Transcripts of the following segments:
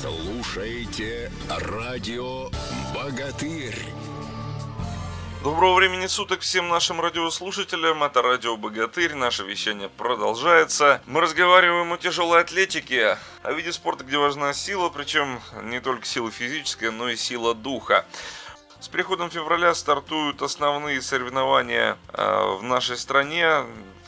слушаете радио «Богатырь». Доброго времени суток всем нашим радиослушателям. Это радио «Богатырь». Наше вещание продолжается. Мы разговариваем о тяжелой атлетике, о виде спорта, где важна сила, причем не только сила физическая, но и сила духа. С приходом февраля стартуют основные соревнования э, в нашей стране.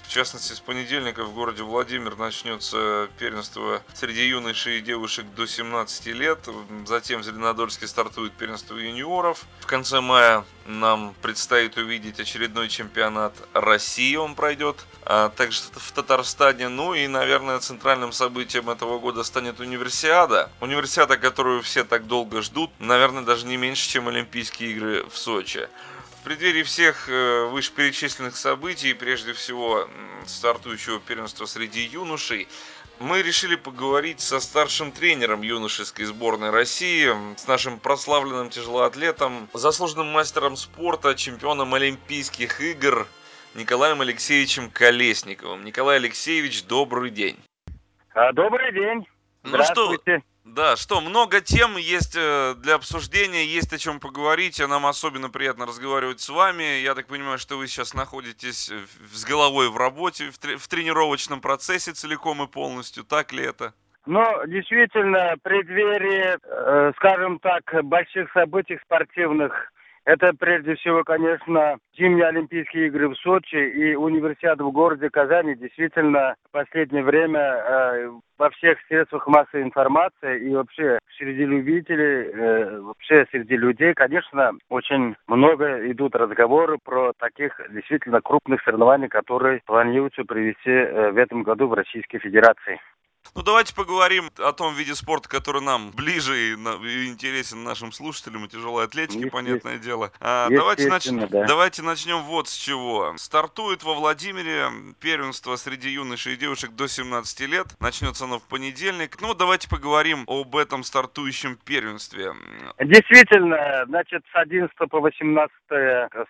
В частности, с понедельника в городе Владимир начнется первенство среди юношей и девушек до 17 лет. Затем в Зеленодольске стартует первенство юниоров. В конце мая нам предстоит увидеть очередной чемпионат России, он пройдет. А также в Татарстане. Ну и, наверное, центральным событием этого года станет универсиада. Универсиада, которую все так долго ждут. Наверное, даже не меньше, чем Олимпийские игры в Сочи. В преддверии всех э, вышеперечисленных событий, прежде всего стартующего первенства среди юношей, мы решили поговорить со старшим тренером юношеской сборной России, с нашим прославленным тяжелоатлетом, заслуженным мастером спорта, чемпионом Олимпийских игр Николаем Алексеевичем Колесниковым. Николай Алексеевич, добрый день. А, добрый день. Ну что, да, что, много тем есть э, для обсуждения, есть о чем поговорить, нам особенно приятно разговаривать с вами. Я так понимаю, что вы сейчас находитесь с головой в работе, в, в тренировочном процессе целиком и полностью, так ли это? Ну, действительно, преддверие, э, скажем так, больших событий спортивных это прежде всего, конечно, зимние Олимпийские игры в Сочи и универсиада в городе Казани. Действительно, в последнее время э, во всех средствах массовой информации и вообще среди любителей, э, вообще среди людей, конечно, очень много идут разговоры про таких действительно крупных соревнований, которые планируется привести э, в этом году в Российской Федерации. Ну, давайте поговорим о том виде спорта, который нам ближе и, и интересен нашим слушателям, и тяжелой атлетике, понятное дело. А, давайте, нач... да. давайте начнем вот с чего. Стартует во Владимире первенство среди юношей и девушек до 17 лет. Начнется оно в понедельник. Ну, давайте поговорим об этом стартующем первенстве. Действительно, значит, с 11 по 18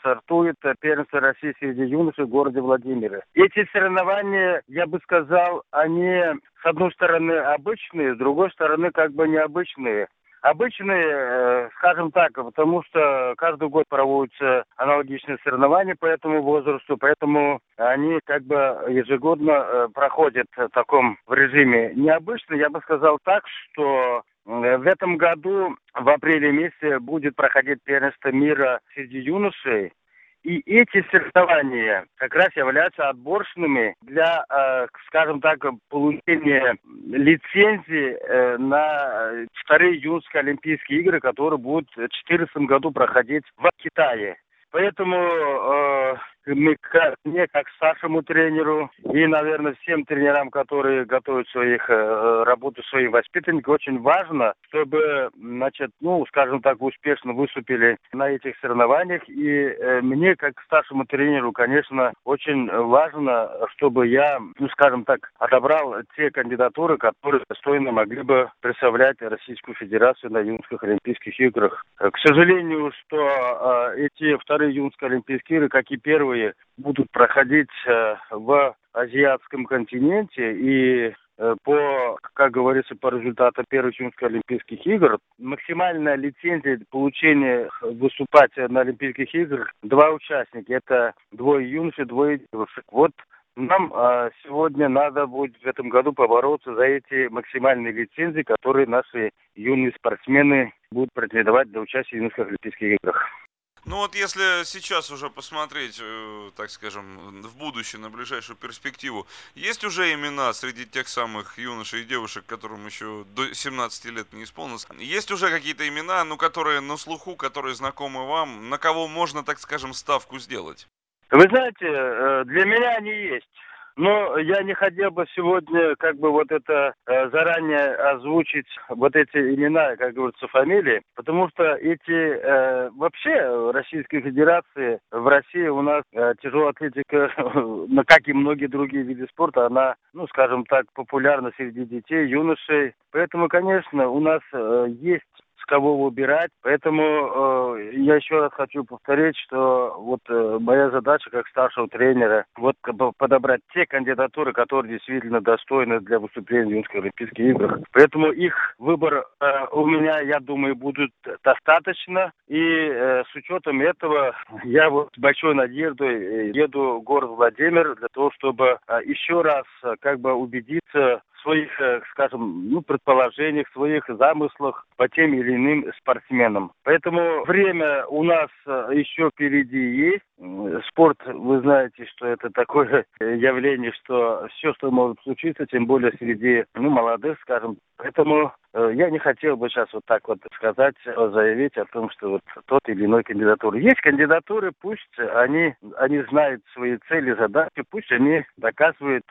стартует первенство России среди юношей в городе Владимире. Эти соревнования, я бы сказал, они с одной стороны обычные, с другой стороны как бы необычные. Обычные, э, скажем так, потому что каждый год проводятся аналогичные соревнования по этому возрасту, поэтому они как бы ежегодно э, проходят в таком режиме. Необычно, я бы сказал так, что э, в этом году в апреле месяце будет проходить первенство мира среди юношей. И эти соревнования как раз являются отборочными для, э, скажем так, получения лицензии э, на вторые юношеские Олимпийские игры, которые будут в 2014 году проходить в Китае. Поэтому э, мне, мне, как старшему тренеру и, наверное, всем тренерам, которые готовят своих э, работу своим воспитанникам, очень важно, чтобы, значит, ну, скажем так, успешно выступили на этих соревнованиях. И э, мне, как старшему тренеру, конечно, очень важно, чтобы я, ну, скажем так, отобрал те кандидатуры, которые достойно могли бы представлять Российскую Федерацию на юношеских Олимпийских играх. К сожалению, что э, эти вторые юношеские Олимпийские игры, как и первые, которые будут проходить э, в азиатском континенте и э, по, как говорится, по результатам первых юношеских Олимпийских игр, максимальная лицензия получения выступать на Олимпийских играх два участника. Это двое юношей, двое девушек. Вот нам а, сегодня надо будет в этом году побороться за эти максимальные лицензии, которые наши юные спортсмены будут претендовать для участия в юношеских Олимпийских играх. Ну вот если сейчас уже посмотреть, э, так скажем, в будущее, на ближайшую перспективу, есть уже имена среди тех самых юношей и девушек, которым еще до 17 лет не исполнилось? Есть уже какие-то имена, ну, которые на слуху, которые знакомы вам, на кого можно, так скажем, ставку сделать? Вы знаете, э, для меня они есть. Но я не хотел бы сегодня как бы вот это э, заранее озвучить вот эти имена, как говорится, фамилии, потому что эти э, вообще в Российской Федерации, в России у нас э, тяжелая атлетика, ну, как и многие другие виды спорта, она, ну, скажем так, популярна среди детей, юношей. Поэтому, конечно, у нас э, есть кого выбирать. Поэтому э, я еще раз хочу повторить, что вот э, моя задача как старшего тренера вот подобрать те кандидатуры, которые действительно достойны для выступления в юношеских Олимпийских играх. Поэтому их выбор э, у меня, я думаю, будет достаточно. И э, с учетом этого я вот с большой надеждой еду в город Владимир для того, чтобы э, еще раз э, как бы убедиться своих, э, скажем, ну, предположениях, своих замыслах по тем или иным спортсменам. Поэтому время у нас э, еще впереди есть. Спорт, вы знаете, что это такое явление, что все, что может случиться, тем более среди ну, молодых, скажем. Поэтому э, я не хотел бы сейчас вот так вот сказать, заявить о том, что вот тот или иной кандидатура. Есть кандидатуры, пусть они, они знают свои цели, задачи, пусть они доказывают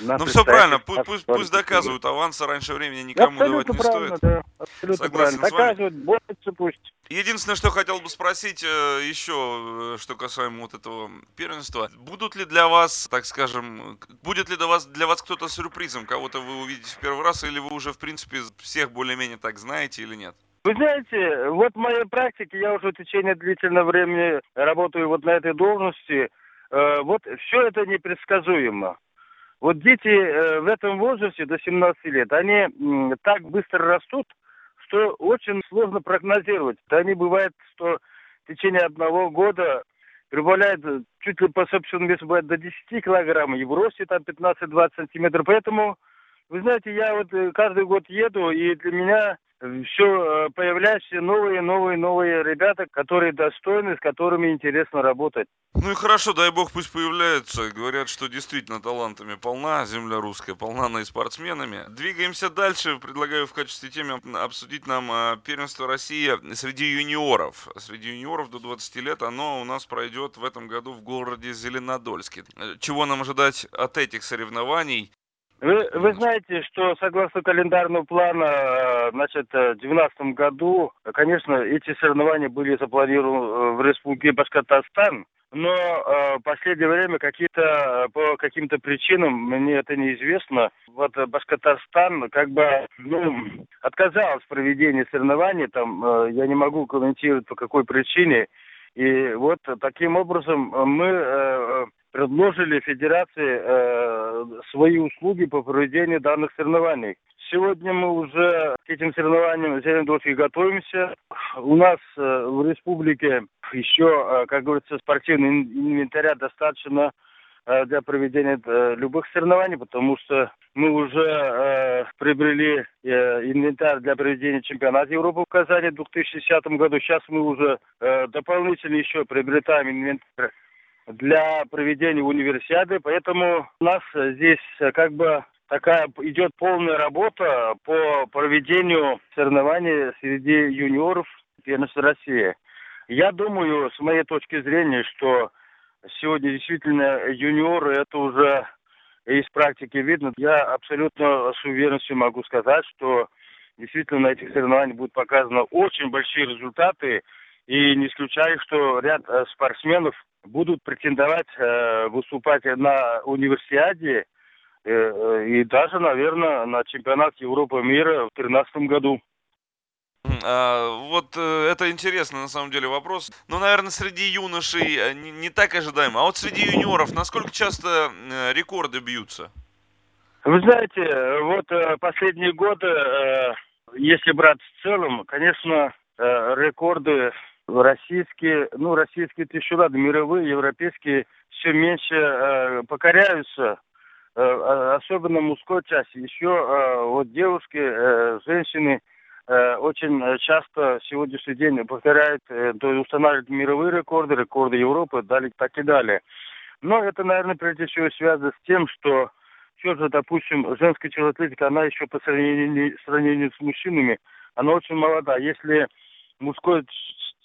ну все правильно, пусть, пусть, пусть доказывают, аванса раньше времени никому давать не стоит. Да, абсолютно Согласен правильно. Доказывают, борются пусть. Единственное, что хотел бы спросить э, еще, э, что касаемо вот этого первенства. Будут ли для вас, так скажем, будет ли для вас, для вас кто-то сюрпризом? Кого-то вы увидите в первый раз, или вы уже, в принципе, всех более-менее так знаете или нет? Вы знаете, вот в моей практике, я уже в течение длительного времени работаю вот на этой должности, э, вот все это непредсказуемо. Вот дети э, в этом возрасте до 17 лет, они э, так быстро растут, что очень сложно прогнозировать. Они бывает, что в течение одного года прибавляют чуть ли по собственному весу бывает до 10 килограмм, и в росте там 15-20 сантиметров. Поэтому, вы знаете, я вот э, каждый год еду, и для меня все э, появляются новые, новые, новые ребята, которые достойны, с которыми интересно работать. Ну и хорошо, дай бог пусть появляются. Говорят, что действительно талантами полна земля русская, полна на и спортсменами. Двигаемся дальше. Предлагаю в качестве темы обсудить нам э, первенство России среди юниоров. Среди юниоров до 20 лет оно у нас пройдет в этом году в городе Зеленодольске. Э, чего нам ожидать от этих соревнований? Вы, вы знаете, что согласно календарному плану, э, значит, в 2012 году, конечно, эти соревнования были запланированы э, в Республике Башкортостан, но э, в последнее время какие-то по каким-то причинам мне это неизвестно. Вот Башкортостан как бы ну, отказался в проведении соревнований. Там э, я не могу комментировать по какой причине. И вот таким образом мы э, предложили Федерации э, свои услуги по проведению данных соревнований. Сегодня мы уже к этим соревнованиям Зеленодольске готовимся. У нас э, в республике еще, э, как говорится, спортивного инвентаря достаточно э, для проведения э, любых соревнований, потому что мы уже э, приобрели э, инвентарь для проведения чемпионата Европы в Казани в 2010 году. Сейчас мы уже э, дополнительно еще приобретаем инвентарь для проведения универсиады, поэтому у нас здесь э, как бы такая идет полная работа по проведению соревнований среди юниоров первенства России. Я думаю, с моей точки зрения, что сегодня действительно юниоры это уже из практики видно. Я абсолютно с уверенностью могу сказать, что действительно на этих соревнованиях будут показаны очень большие результаты. И не исключаю, что ряд э, спортсменов будут претендовать э, выступать на универсиаде э, и даже, наверное, на чемпионат Европы мира в 2013 году. А, вот э, это интересно на самом деле вопрос. Ну, наверное, среди юношей э, не, так ожидаемо. А вот среди юниоров насколько часто э, рекорды бьются? Вы знаете, вот последние годы, если брать в целом, конечно, рекорды российские, ну, российские еще ладно, мировые, европейские все меньше покоряются, а, особенно мужской части. Еще вот девушки, женщины очень часто сегодняшний день повторяют, э, то есть устанавливают мировые рекорды, рекорды Европы, далее, так и далее. Но это, наверное, прежде всего связано с тем, что все же, допустим, женская тяжелоатлетика, она еще по сравнению, сравнению с мужчинами, она очень молода. Если мужской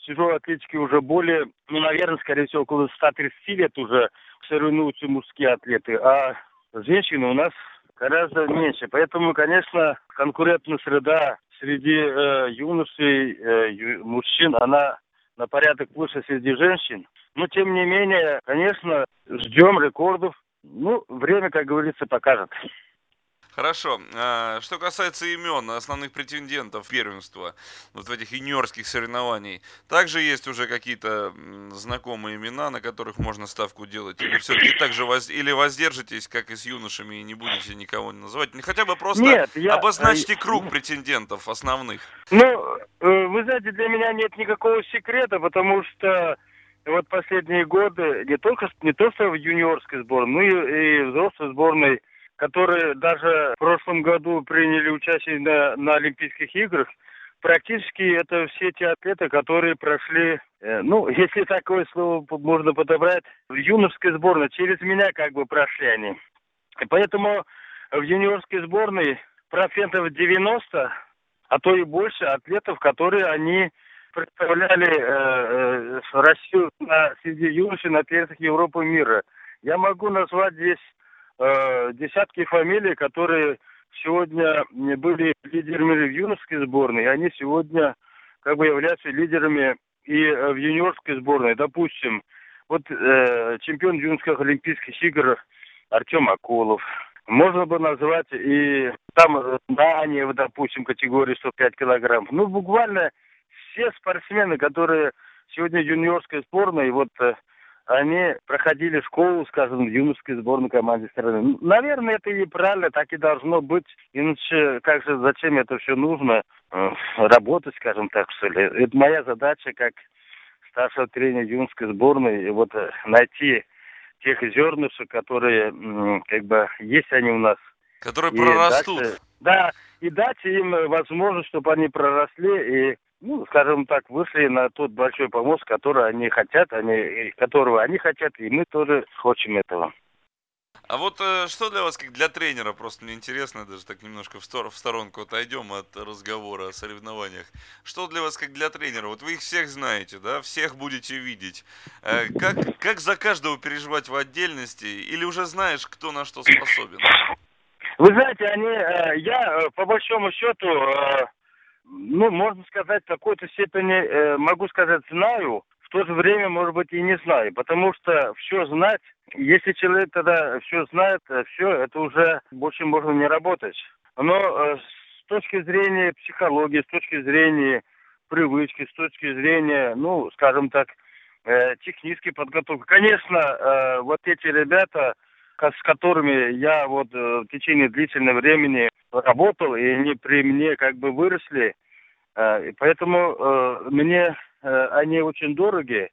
тяжелой атлетики уже более, ну, наверное, скорее всего, около 130 лет уже соревнуются мужские атлеты, а женщины у нас гораздо меньше. Поэтому, конечно, конкурентная среда среди э, юношей, э, мужчин, она на порядок выше среди женщин. Но, тем не менее, конечно, ждем рекордов. Ну, время, как говорится, покажет. Хорошо. А, что касается имен основных претендентов первенства, вот в этих юниорских соревнований, также есть уже какие-то знакомые имена, на которых можно ставку делать? Или все-таки так же воз... или воздержитесь, как и с юношами, и не будете никого не называть? Хотя бы просто Нет, я... обозначьте а, круг претендентов основных. Ну, э, вы знаете, для меня нет никакого секрета, потому что вот последние годы не только не то что в юниорской сборной, но и, и взрослой сборной которые даже в прошлом году приняли участие на, на Олимпийских играх, практически это все те атлеты, которые прошли, э, ну, если такое слово можно подобрать, в юношеской сборной, через меня как бы прошли они. И поэтому в юниорской сборной процентов 90, а то и больше атлетов, которые они представляли э, э, Россию на среди юношей на первенствах Европы мира. Я могу назвать здесь э, десятки фамилий, которые сегодня были лидерами в юношеской сборной, и они сегодня как бы являются лидерами и э, в юниорской сборной. Допустим, вот э, чемпион юношеских Олимпийских игр Артем Акулов. Можно бы назвать и там Даниев, допустим, категории 105 килограмм. Ну, буквально все спортсмены, которые сегодня юниорской сборной, вот э, они проходили школу, скажем, в юношеской сборной команде страны. Наверное, это и правильно, так и должно быть. Иначе, как же, зачем это все нужно? Э, работать, скажем так, что ли. Это моя задача, как старшего тренера юношеской сборной, вот э, найти тех зернышек, которые, как бы, есть они у нас. Которые и прорастут. Дальше, да, и дать им возможность, чтобы они проросли и ну, скажем так, вышли на тот большой помост, который они хотят, они, которого они хотят, и мы тоже хотим этого. А вот э, что для вас, как для тренера, просто мне интересно, даже так немножко в, стор в сторонку отойдем от разговора о соревнованиях. Что для вас, как для тренера? Вот вы их всех знаете, да, всех будете видеть. Э, как, как за каждого переживать в отдельности? Или уже знаешь, кто на что способен? Вы знаете, они, э, я э, по большому счету э, ну, можно сказать, в какой-то степени, э, могу сказать, знаю, в то же время, может быть, и не знаю, потому что все знать, если человек тогда все знает, э, все, это уже больше можно не работать. Но э, с точки зрения психологии, с точки зрения привычки, с точки зрения, ну, скажем так, э, технической подготовки, конечно, э, вот эти ребята, с которыми я вот э, в течение длительного времени работал, и они при мне как бы выросли. Э, поэтому э, мне они очень дороги.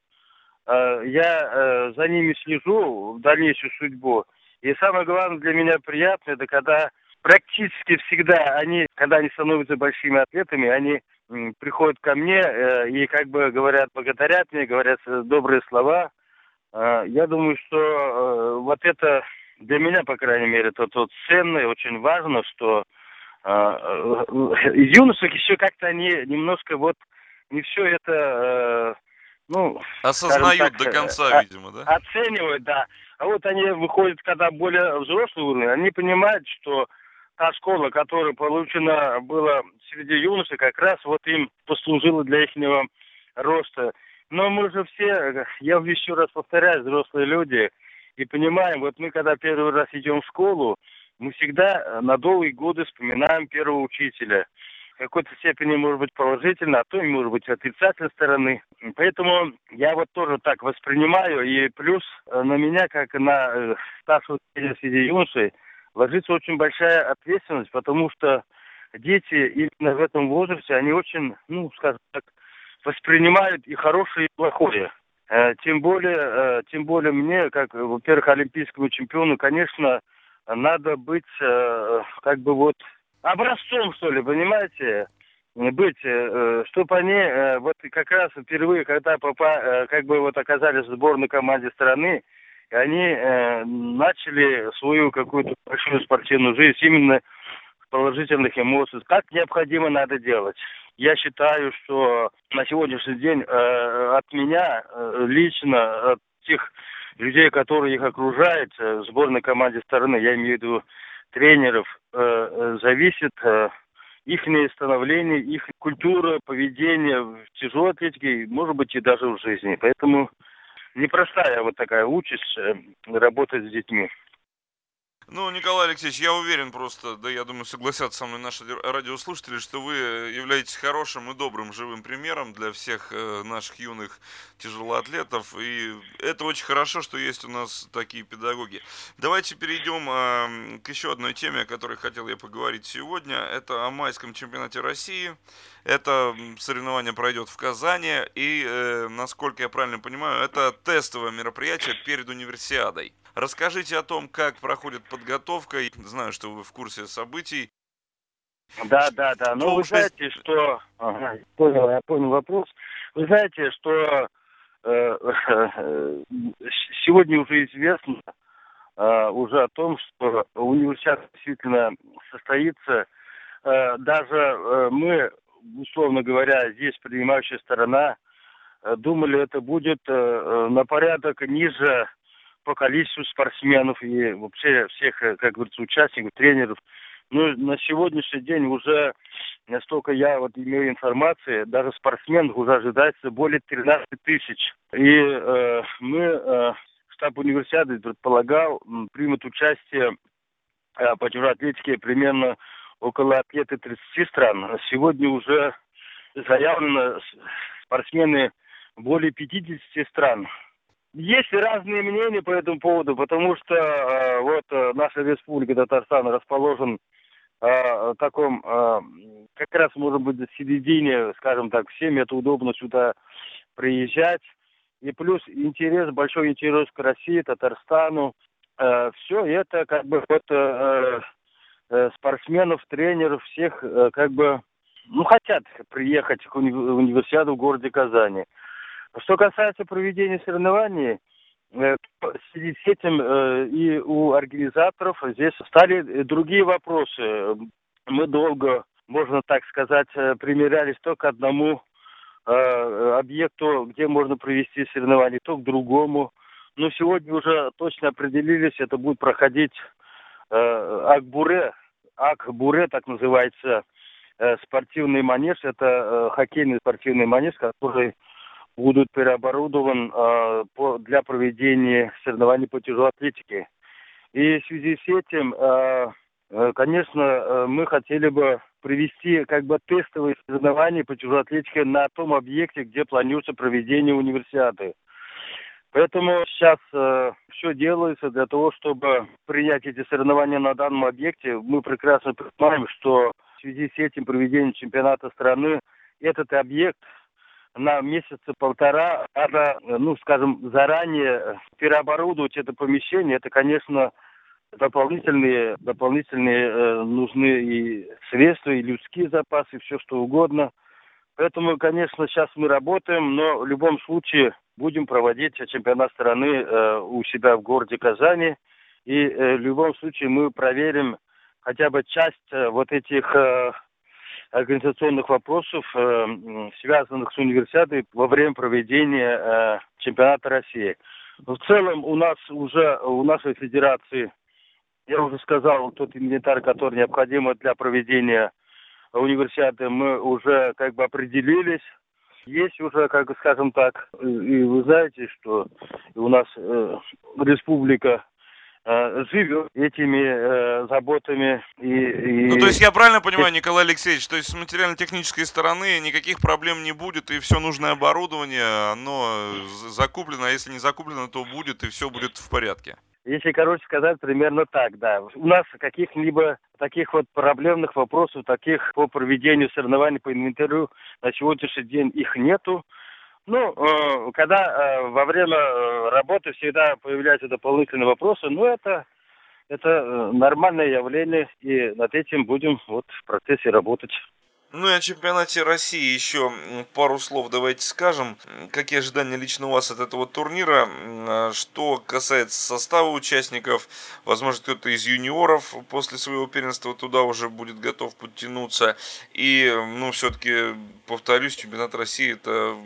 Я за ними слежу в дальнейшую судьбу. И самое главное для меня приятно, это когда практически всегда они, когда они становятся большими атлетами, они приходят ко мне и как бы говорят, благодарят мне, говорят добрые слова – я думаю, что э, вот это для меня, по крайней мере, это вот ценно и очень важно, что а, э, юношек еще как-то они немножко вот не все это, э, ну... Осознают так, до конца, видимо, да? Оценивают, да. А вот они выходят, когда более взрослый уровень, они понимают, что та школа, которая получена была среди юношей, как раз вот им послужила для их роста. Но мы же все, я еще раз повторяю, взрослые люди, и понимаем, вот мы когда первый раз идем в школу, мы всегда э, на долгие годы вспоминаем первого учителя. В какой-то степени может быть положительно, а то и может быть отрицательной стороны. Поэтому я вот тоже так воспринимаю, и плюс э, на меня, как на э, старшего среди юношей, ложится очень большая ответственность, потому что дети именно в этом возрасте, они очень, ну, скажем так, воспринимают и хорошее, и плохое. Э, тем более, э, тем более мне, как, во-первых, олимпийскому чемпиону, конечно, надо быть э, как бы вот образцом, что ли, понимаете? Быть, чтобы они вот как раз впервые, когда попа, как бы вот оказались в сборной команде страны, они начали свою какую-то большую спортивную жизнь именно положительных эмоций, как необходимо надо делать. Я считаю, что на сегодняшний день э, от меня э, лично, от тех людей, которые их окружают, э, сборной команде стороны, я имею в виду тренеров, э, э зависит э, их становление, их культура, поведение в тяжелой атлетике, может быть, и даже в жизни. Поэтому непростая вот такая участь э, работать с детьми. Ну, Николай Алексеевич, я уверен просто, да я думаю, согласятся со мной наши радиослушатели, что вы являетесь хорошим и добрым живым примером для всех э, наших юных тяжелоатлетов. И это очень хорошо, что есть у нас такие педагоги. Давайте перейдем э, к еще одной теме, о которой хотел я поговорить сегодня. Это о майском чемпионате России. Это соревнование пройдет в Казани. И, э, насколько я правильно понимаю, это тестовое мероприятие перед универсиадой. Расскажите о том, как проходит подготовка. Знаю, что вы в курсе событий. Да, да, да. Ну, вы знаете, что... Ага, понял, я понял вопрос. Вы знаете, что э, сегодня уже известно э, уже о том, что университет действительно состоится. Э, даже мы, условно говоря, здесь принимающая сторона, думали, это будет на порядок ниже по количеству спортсменов и вообще всех, э, как говорится, участников, тренеров. Ну, на сегодняшний день уже, настолько я вот имею информации, даже спортсменов уже ожидается более 13 тысяч. И э, мы, э, штаб универсиады предполагал, примут участие э, по тяжелоатлетике примерно около атлеты 30 стран. Сегодня уже заявлено спортсмены более 50 стран. Есть разные мнения по этому поводу, потому что э, вот э, наша республика Татарстан расположен э, в таком, э, как раз может быть в середине, скажем так, всем это удобно сюда приезжать. И плюс интерес, большой интерес к России, Татарстану. Э, все это как бы вот э, э, спортсменов, тренеров, всех э, как бы, ну, хотят приехать к уни- универсиаду в городе Казани. Что касается проведения соревнований, э, связи с этим э, и у организаторов здесь стали другие вопросы. Мы долго, можно так сказать, э, примерялись то к одному объекту, где можно провести соревнования, то к другому. Но сегодня уже точно определились, это будет проходить Акбуре, Акбуре, так называется, спортивный манеж. Это хоккейный спортивный манеж, который будут переоборудован э, для проведения соревнований по тяжелой атлетике. И в связи с этим, э, э, конечно, мы хотели бы провести как бы тестовые соревнования по тяжелой атлетике на том объекте, где планируется проведение универсиады. Поэтому сейчас э, все делается для того, чтобы принять эти соревнования на данном объекте. Мы прекрасно понимаем, что в связи с этим проведением чемпионата страны этот объект на месяца полтора надо, ну, скажем, заранее переоборудовать это помещение. Это, конечно, дополнительные, дополнительные э, нужны и средства, и людские запасы, и все что угодно. Поэтому, конечно, сейчас мы работаем, но в любом случае будем проводить чемпионат страны э, у себя в городе Казани. И э, в любом случае мы проверим хотя бы часть э, вот этих э, организационных вопросов, э, связанных с универсиадой во время проведения э, чемпионата России. В целом у нас уже, у нашей федерации, я уже сказал, тот инвентарь, который необходим для проведения универсиады, мы уже как бы определились. Есть уже, как бы скажем так, и вы знаете, что у нас э, республика живет этими э, заботами. И, и... Ну, то есть я правильно понимаю, Николай Алексеевич, то есть с материально-технической стороны никаких проблем не будет, и все нужное оборудование, оно закуплено, а если не закуплено, то будет, и все будет в порядке. Если, короче сказать, примерно так, да. У нас каких-либо таких вот проблемных вопросов, таких по проведению соревнований по инвентарю на сегодняшний день их нету. Ну, э, когда э, во время э, работы всегда появляются дополнительные вопросы, ну, это, это нормальное явление, и над этим будем вот в процессе работать. Ну и о чемпионате России еще пару слов давайте скажем. Какие ожидания лично у вас от этого турнира? А что касается состава участников, возможно, кто-то из юниоров после своего первенства туда уже будет готов подтянуться. И, ну, все-таки, повторюсь, чемпионат России это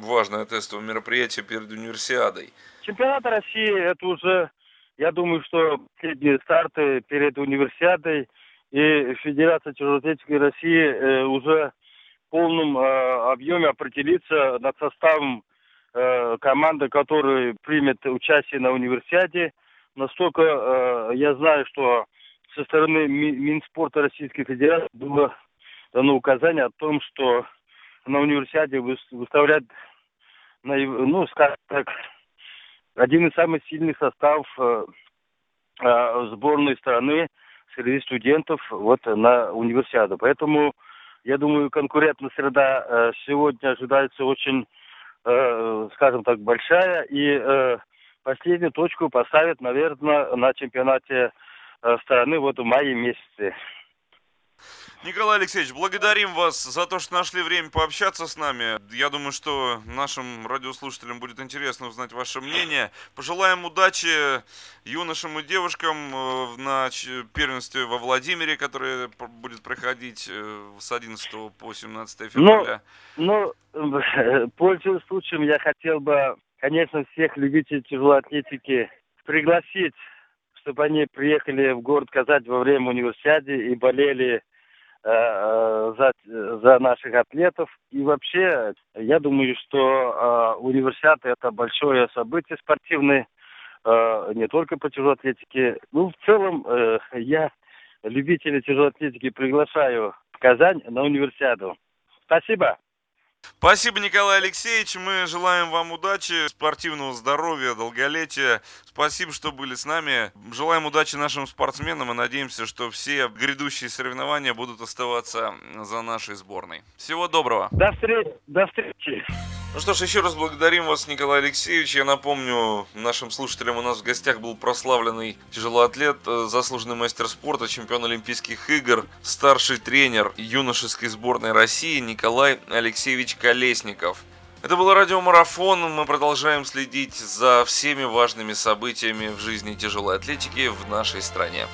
важное тестовое мероприятие перед универсиадой. Чемпионат России это уже, я думаю, что последние старты перед универсиадой – и Федерация тяжелоатлетики России э, уже в полном э, объеме определится над составом э, команды, которая примет участие на универсиаде. настолько я знаю, что со стороны Минспорта Российской Федерации было дано указание о том, что на универсиаде выставлять, ну, скажем так, один из самых сильных составов сборной страны среди студентов вот на универсиаду. Поэтому, я думаю, конкурентная среда э, сегодня ожидается очень, э, скажем так, большая. И э, последнюю точку поставят, наверное, на чемпионате страны вот в мае месяце. Николай Алексеевич, благодарим вас за то, что нашли время пообщаться с нами. Я думаю, что нашим радиослушателям будет интересно узнать ваше мнение. Пожелаем удачи юношам и девушкам э, на первенстве во Владимире, которое будет проходить э, с 11 по 17 февраля. Ну, ну пользуясь случаем, я хотел бы, конечно, всех любителей тяжелой атлетики пригласить, чтобы они приехали в город Казань во время универсиады и болели за, за наших атлетов. И вообще, я думаю, что э, универсиада это большое событие спортивное, э, не только по тяжелой атлетике. Ну, в целом, э, я любителей тяжелой атлетики приглашаю в Казань на универсиаду. Спасибо. Спасибо, Николай Алексеевич. Мы желаем вам удачи, спортивного здоровья, долголетия. Спасибо, что были с нами. Желаем удачи нашим спортсменам и надеемся, что все грядущие соревнования будут оставаться за нашей сборной. Всего доброго. До встречи. До встречи. Ну что ж, еще раз благодарим вас, Николай Алексеевич. Я напомню нашим слушателям, у нас в гостях был прославленный тяжелоатлет, э, заслуженный мастер спорта, чемпион Олимпийских игр, старший тренер юношеской сборной России Николай Алексеевич Колесников. Это был радиомарафон. Мы продолжаем следить за всеми важными событиями в жизни тяжелой атлетики в нашей стране.